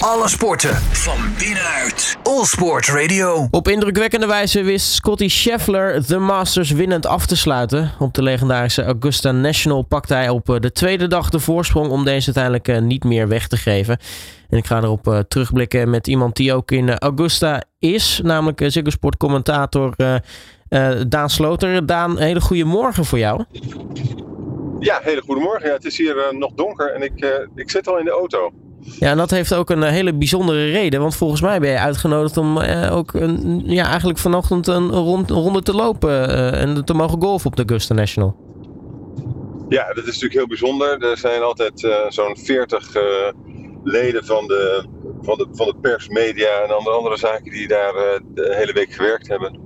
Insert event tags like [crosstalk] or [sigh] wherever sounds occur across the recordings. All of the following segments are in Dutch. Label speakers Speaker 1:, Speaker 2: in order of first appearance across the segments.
Speaker 1: Alle sporten van binnenuit. All Sport Radio.
Speaker 2: Op indrukwekkende wijze wist Scotty Scheffler de Masters winnend af te sluiten. Op de legendarische Augusta National pakte hij op eh, de tweede dag de voorsprong om deze uiteindelijk eh, niet meer weg te geven. En ik ga erop uh, terugblikken met iemand die ook in Augusta is, namelijk Ziggo Sport commentator Daan Sloter. Daan, een hele goede morgen voor jou.
Speaker 3: Ja, hele goede morgen. Ja, het is hier nog donker en ik, ik zit al in de auto.
Speaker 2: Ja, en dat heeft ook een eh, hele bijzondere reden. Want volgens mij ben je uitgenodigd om eh, ook een, ja, eigenlijk vanochtend een, rond, ronde te lopen uh, en te mogen golfen op de Augusta National.
Speaker 3: Ja, dat is natuurlijk heel bijzonder. Er zijn altijd uh, zo'n 40 uh, leden van de, van, de, van de pers, media en andere, andere zaken die daar de hele week gewerkt hebben.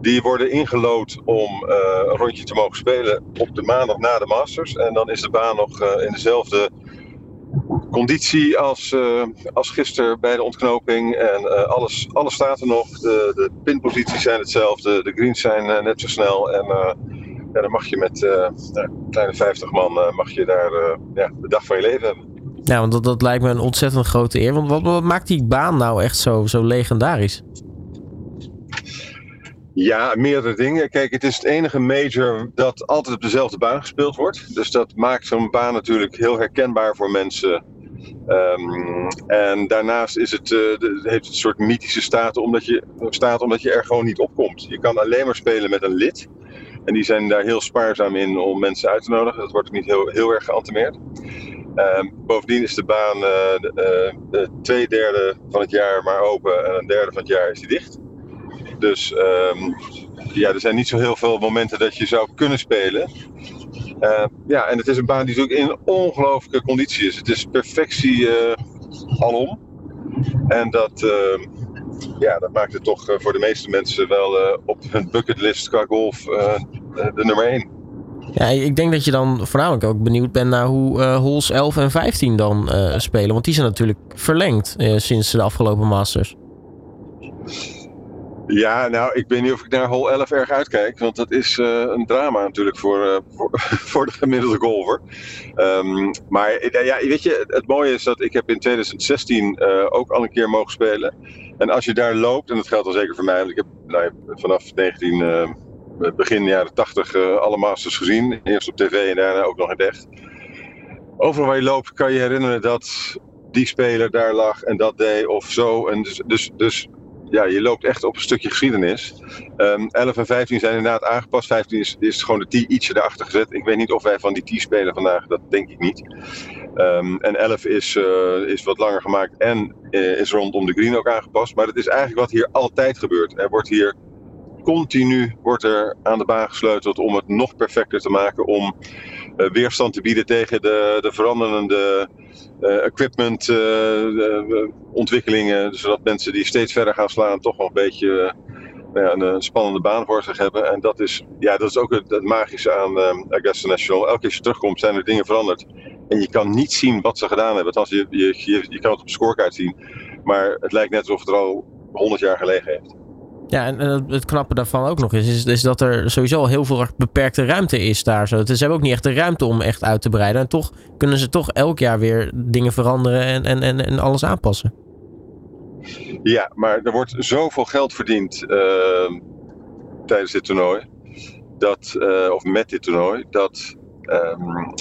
Speaker 3: Die worden ingelood om een rondje te mogen spelen op de maandag na de Masters. En dan is de baan nog in dezelfde conditie als, uh, als gisteren bij de ontknoping. En uh, alles, alles staat er nog. De, de pinposities zijn hetzelfde. De greens zijn uh, net zo snel. En ja, dan mag je met nou, kleine 50 man mag je daar ja, de dag van je leven hebben.
Speaker 2: Ja, want dat, dat lijkt me een ontzettend grote eer. Want wat, wat maakt die baan nou echt zo, zo legendarisch?
Speaker 3: Ja, meerdere dingen. Kijk, het is het enige major dat altijd op dezelfde baan gespeeld wordt. Dus dat maakt zo'n baan natuurlijk heel herkenbaar voor mensen. Um, en daarnaast is het, uh, heeft het een soort mythische staat omdat, je, staat omdat je er gewoon niet opkomt. Je kan alleen maar spelen met een lid. En die zijn daar heel spaarzaam in om mensen uit te nodigen. Dat wordt ook niet heel, heel erg geantemeerd. Um, bovendien is de baan uh, de twee derde van het jaar maar open en een derde van het jaar is die dicht. Dus um, ja, er zijn niet zo heel veel momenten dat je zou kunnen spelen. Uh, ja, en het is een baan die natuurlijk in ongelooflijke conditie is. Het is perfectie uh, alom. En dat, uh, ja, dat maakt het toch voor de meeste mensen wel op hun bucketlist qua golf de nummer 1.
Speaker 2: Ja, ik denk dat je dan voornamelijk ook benieuwd bent naar hoe holes 11 en 15 dan spelen. Want die zijn natuurlijk verlengd sinds de afgelopen Masters.
Speaker 3: Ja, nou, ik weet niet of ik naar hol 11 erg uitkijk. Want dat is uh, een drama natuurlijk voor, uh, [laughs] voor, de gemiddelde golfer. Um, maar uh, ja, weet je, het mooie is dat ik heb in 2016 ook al een keer mogen spelen. En als je daar loopt, en dat geldt al zeker voor mij. Want ik heb nou, vanaf 19, begin jaren 80 alle Masters gezien. Eerst op tv en daarna ook nog in echt. Overal waar je loopt kan je herinneren dat die speler daar lag en dat deed of zo. En dus, dus, dus ja, je loopt echt op een stukje geschiedenis. Um, 11 en 15 zijn inderdaad aangepast. 15 is, is gewoon de T ietsje erachter gezet. Ik weet niet of wij van die T spelen vandaag, dat denk ik niet. Um, en 11 is, uh, is wat langer gemaakt en uh, is rondom de green ook aangepast. Maar het is eigenlijk wat hier altijd gebeurt. Er wordt hier continu wordt er aan de baan gesleuteld om het nog perfecter te maken. Om weerstand te bieden tegen de, de veranderende uh, equipment uh, ontwikkelingen. Zodat mensen die steeds verder gaan slaan toch nog een beetje ja, een, een, spannende baan voor zich hebben. En dat is, ja, dat is ook het, magische aan Augusta National. Elke keer als je terugkomt zijn er dingen veranderd. En je kan niet zien wat ze gedaan hebben. Althans, je, je, je, je kan het op de scorecard zien. Maar het lijkt net alsof het er al 100 jaar gelegen heeft.
Speaker 2: Ja, en het knappe daarvan ook nog is, is, is, dat er sowieso heel veel beperkte ruimte is daar. Zo. ze hebben ook niet echt de ruimte om echt uit te breiden. En toch kunnen ze toch elk jaar weer dingen veranderen en, en, en, en alles aanpassen.
Speaker 3: Ja, maar er wordt zoveel geld verdiend uh, tijdens dit toernooi. Dat, uh, of met dit toernooi. Dat, um,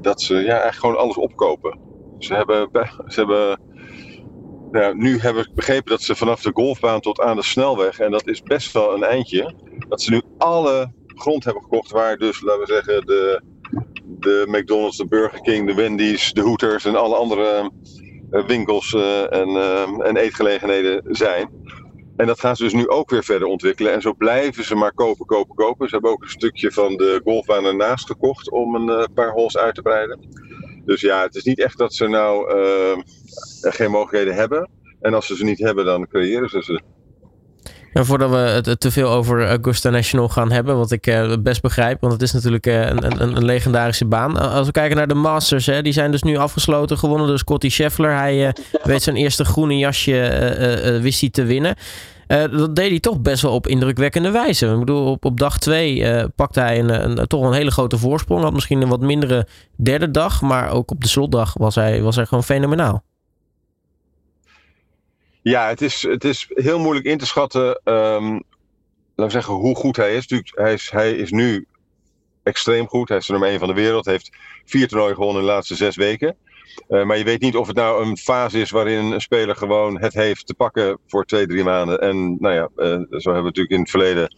Speaker 3: dat ze ja, eigenlijk gewoon alles opkopen. Ze hebben, ze hebben nou, nu heb ik begrepen dat ze vanaf de golfbaan tot aan de snelweg, en dat is best wel een eindje, dat ze nu alle grond hebben gekocht waar dus, laten we zeggen, de, de McDonald's, de Burger King, de Wendy's, de Hooters en alle andere uh, winkels uh, en, uh, en eetgelegenheden zijn. En dat gaan ze dus nu ook weer verder ontwikkelen. En zo blijven ze maar kopen, kopen, kopen. Ze hebben ook een stukje van de golfbaan ernaast gekocht om een paar holes uit te breiden. Dus ja, het is niet echt dat ze nou uh, geen mogelijkheden hebben. En als ze ze niet hebben, dan creëren ze ze.
Speaker 2: En voordat we het te veel over Augusta National gaan hebben, wat ik uh, best begrijp, want het is natuurlijk uh, een, een, een, legendarische baan. Als we kijken naar de Masters, hè, die zijn dus nu afgesloten, gewonnen door Scotty Scheffler. Hij uh, weet zijn eerste groene jasje, wist hij te winnen. Uh, dat deed hij toch best wel op indrukwekkende wijze. Ik bedoel, op, op dag twee uh, pakte hij een, een, toch een hele grote voorsprong. Had misschien een wat mindere derde dag. Maar ook op de slotdag was hij, was hij gewoon fenomenaal.
Speaker 3: Ja, het is, het is heel moeilijk in te schatten. Um, laten we zeggen hoe goed hij is. hij is. Hij is nu extreem goed. Hij is de nummer 1 van de wereld. Heeft vier toernooien gewonnen in de laatste zes weken. Uh, maar je weet niet of het nou een fase is waarin een speler gewoon het heeft te pakken voor twee, drie maanden. En nou ja, uh, zo hebben we natuurlijk in het verleden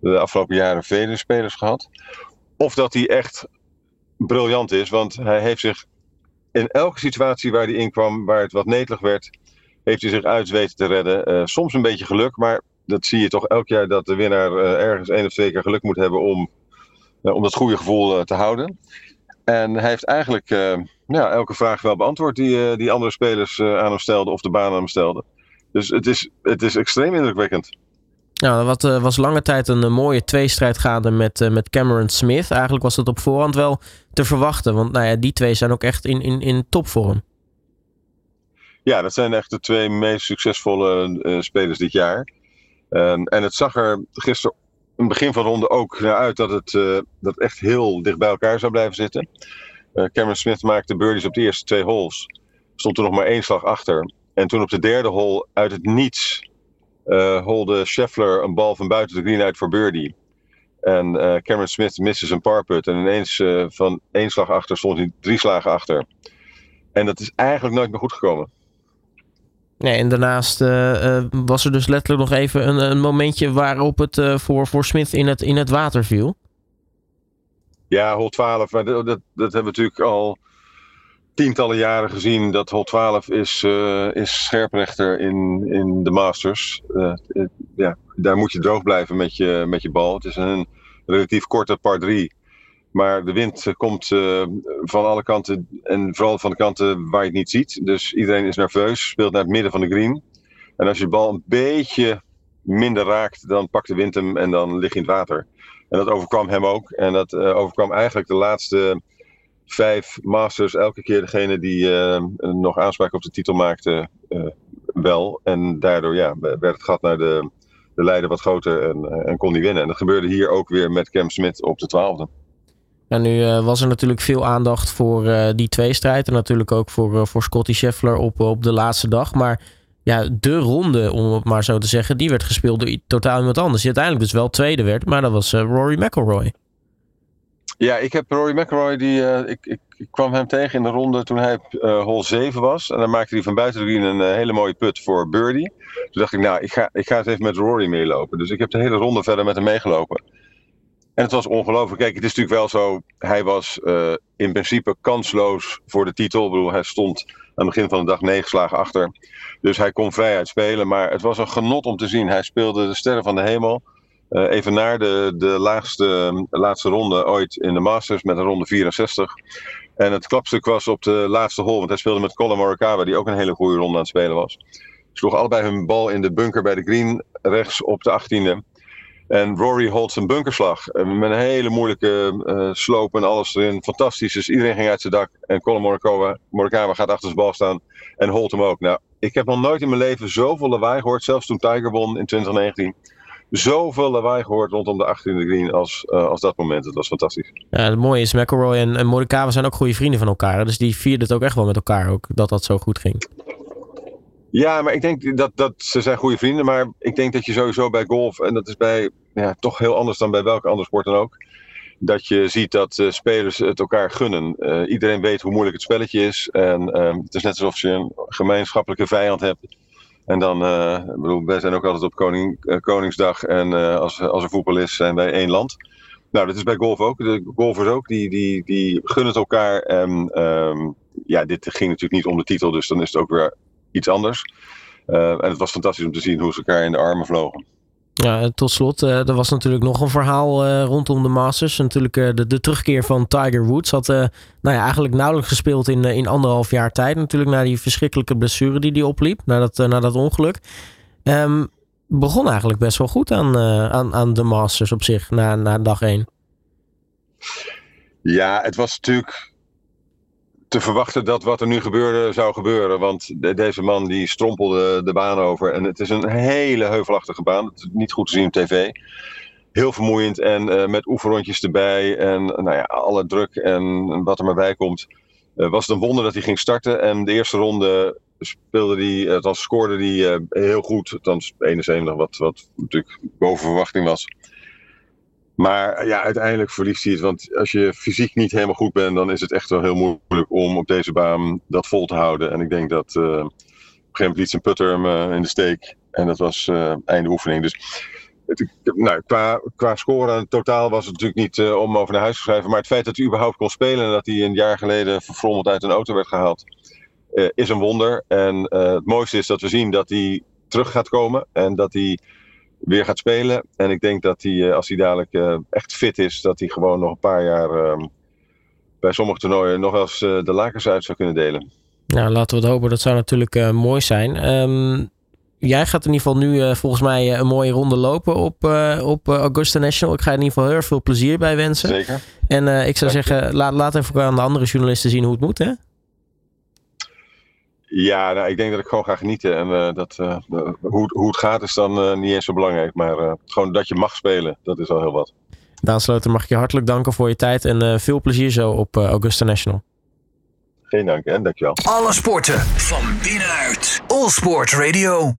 Speaker 3: de afgelopen jaren vele spelers gehad. Of dat hij echt briljant is, want hij heeft zich in elke situatie waar hij in kwam, waar het wat netelig werd, heeft hij zich uit weten te redden. Uh, soms een beetje geluk, maar dat zie je toch elk jaar dat de winnaar ergens één of twee keer geluk moet hebben om, om dat goede gevoel te houden. En hij heeft eigenlijk ja, elke vraag wel beantwoord die, die andere spelers aan hem stelden of de baan aan hem stelden. Dus het is, het is extreem indrukwekkend.
Speaker 2: Nou, wat was lange tijd een, mooie tweestrijd gaande met, met Cameron Smith. Eigenlijk was dat op voorhand wel te verwachten. Want nou ja, die twee zijn ook echt in, in, in topvorm.
Speaker 3: Ja, dat zijn echt de twee meest succesvolle spelers dit jaar. Ehm, en het zag er gisteren het begin van de ronde ook naar uit dat het, dat echt heel dicht bij elkaar zou blijven zitten. Cameron Smith maakte birdies op de eerste twee holes. Stond er nog maar één slag achter. En toen op de derde hole uit het niets uh, holde Scheffler een bal van buiten de green uit voor birdie. En uh, Cameron Smith miste zijn parput. En ineens uh, van één slag achter stond hij drie slagen achter. En dat is eigenlijk nooit meer goed gekomen.
Speaker 2: Nee, en daarnaast was er dus letterlijk nog even een, een momentje waarop het voor, voor Smith in het, in het water viel.
Speaker 3: Ja, hol 12. Maar dat, dat, hebben we natuurlijk al tientallen jaren gezien dat Hol 12 is, is scherprechter in, in de Masters. Ja, daar moet je droog blijven met je, met je bal. Het is een relatief korte par 3. Maar de wind komt uh, van alle kanten en vooral van de kanten waar je het niet ziet. Dus iedereen is nerveus, speelt naar het midden van de green. En als je de bal een beetje minder raakt, dan pakt de wind hem en dan lig je in het water. En dat overkwam hem ook. En dat overkwam eigenlijk de laatste vijf Masters, elke keer degene die nog aanspraak op de titel maakte, wel. En daardoor ja, werd het gat naar de, de leider wat groter en, en kon die winnen. En dat gebeurde hier ook weer met Cam Smith op de twaalfde.
Speaker 2: En nu was er natuurlijk veel aandacht voor die tweestrijd. En natuurlijk ook voor, voor Scotty Scheffler op, op de laatste dag. Maar ja, de ronde, om het maar zo te zeggen, die werd gespeeld door totaal iemand anders. Die uiteindelijk dus wel tweede werd. Maar dat was Rory McIlroy.
Speaker 3: Ja, ik heb Rory McIlroy, die, uh, ik, ik, ik, kwam hem tegen in de ronde toen hij op uh, hole 7 was. En dan maakte hij van buiten de een uh, hele mooie put voor birdie. Toen dacht ik, nou, ik ga, ik ga het even met Rory meelopen. Dus ik heb de hele ronde verder met hem meegelopen. En het was ongelooflijk. Kijk, het is natuurlijk wel zo, hij was in principe kansloos voor de titel. Ik bedoel, hij stond aan het begin van de dag negen slagen achter. Dus hij kon vrijuit spelen. Maar het was een genot om te zien. Hij speelde de sterren van de hemel. Uh, even naar de, de laagste, laatste ronde ooit in de Masters met een ronde 64. En het klapstuk was op de laatste hole, want hij speelde met Colin Morikawa, die ook een hele goede ronde aan het spelen was. Sloeg allebei hun bal in de bunker bij de green rechts op de 18e. En Rory holdt zijn bunkerslag. Eh, met een hele moeilijke uh, sloop en alles erin. Fantastisch. Dus iedereen ging uit zijn dak. En Colin Morikawa, Morikawa gaat achter zijn bal staan. En holt hem ook. Nou, ik heb nog nooit in mijn leven zoveel lawaai gehoord. Zelfs toen Tiger won in 2019 zoveel lawaai gehoord rondom de 18e green als, uh, als dat moment. Het was fantastisch.
Speaker 2: Ja, het mooie is, McElroy en, en Morikawa zijn ook goede vrienden van elkaar. Dus die vierden het ook echt wel met elkaar, ook, dat dat zo goed ging.
Speaker 3: Ja, maar ik denk dat, dat ze zijn goede vrienden. Maar ik denk dat je sowieso bij golf, en dat is bij ja, toch heel anders dan bij welke andere sport dan ook. Dat je ziet dat uh, spelers het elkaar gunnen. Uh, iedereen weet hoe moeilijk het spelletje is. En het is net alsof je een gemeenschappelijke vijand hebt. En dan, uh, bedoel, wij zijn ook altijd op Koning, Koningsdag en als, als er voetbal is, zijn wij één land. Nou, dat is bij golf ook. De golfers ook, die, die, die gunnen het elkaar. En um, ja, dit ging natuurlijk niet om de titel, dus dan is het ook weer iets anders. en het was fantastisch om te zien hoe ze elkaar in de armen vlogen.
Speaker 2: Ja, tot slot, uh, er was natuurlijk nog een verhaal uh, rondom de Masters. Natuurlijk de, de, terugkeer van Tiger Woods. Had nou ja, eigenlijk nauwelijks gespeeld in, in anderhalf jaar tijd. Natuurlijk na die verschrikkelijke blessure die hij opliep. Na dat, na dat ongeluk. Um, begon eigenlijk best wel goed aan, aan, aan de Masters op zich, na, na dag één.
Speaker 3: Ja, het was natuurlijk te verwachten dat wat er nu gebeurde zou gebeuren. Want deze man die strompelde de baan over. En het is een hele heuvelachtige baan. Niet goed te zien op tv. Heel vermoeiend en uh, met oefenrondjes erbij. En nou ja, alle druk en wat er maar bij komt. Uh, was het een wonder dat hij ging starten. En de eerste ronde speelde hij, dan scoorde hij heel goed. Althans 71, wat, wat natuurlijk boven verwachting was. Maar ja, uiteindelijk verliest hij het. Want als je fysiek niet helemaal goed bent, dan is het echt wel heel moeilijk om op deze baan dat vol te houden. En ik denk dat uh, op een gegeven moment liet zijn putter hem uh, in de steek. En dat was uh, einde oefening. Dus nou, qua, qua scoren totaal was het natuurlijk niet om over naar huis te schrijven. Maar het feit dat hij überhaupt kon spelen en dat hij een jaar geleden verfrommeld uit een auto werd gehaald, is een wonder. En het mooiste is dat we zien dat hij terug gaat komen en dat hij weer gaat spelen. En ik denk dat hij, als hij dadelijk echt fit is, dat hij gewoon nog een paar jaar ehm, bij sommige toernooien nog wel eens de lakens uit zou kunnen delen.
Speaker 2: Nou, laten we het hopen. Dat zou natuurlijk mooi zijn. Um jij gaat in ieder geval nu volgens mij een mooie ronde lopen op, op Augusta National. Ik ga je in ieder geval heel veel plezier bij wensen.
Speaker 3: Zeker.
Speaker 2: En ik zou Dank zeggen, laat, laat even aan de andere journalisten zien hoe het moet, hè?
Speaker 3: Ja, nou, ik denk dat ik gewoon ga genieten. En dat, hoe, hoe het gaat is dan niet eens zo belangrijk. Maar gewoon dat je mag spelen, dat is al heel wat.
Speaker 2: Daan Sloter, mag ik je hartelijk danken voor je tijd. En veel plezier zo op Augusta National.
Speaker 3: Geen dank en dankjewel.
Speaker 1: Alle sporten van binnenuit. All Sport Radio.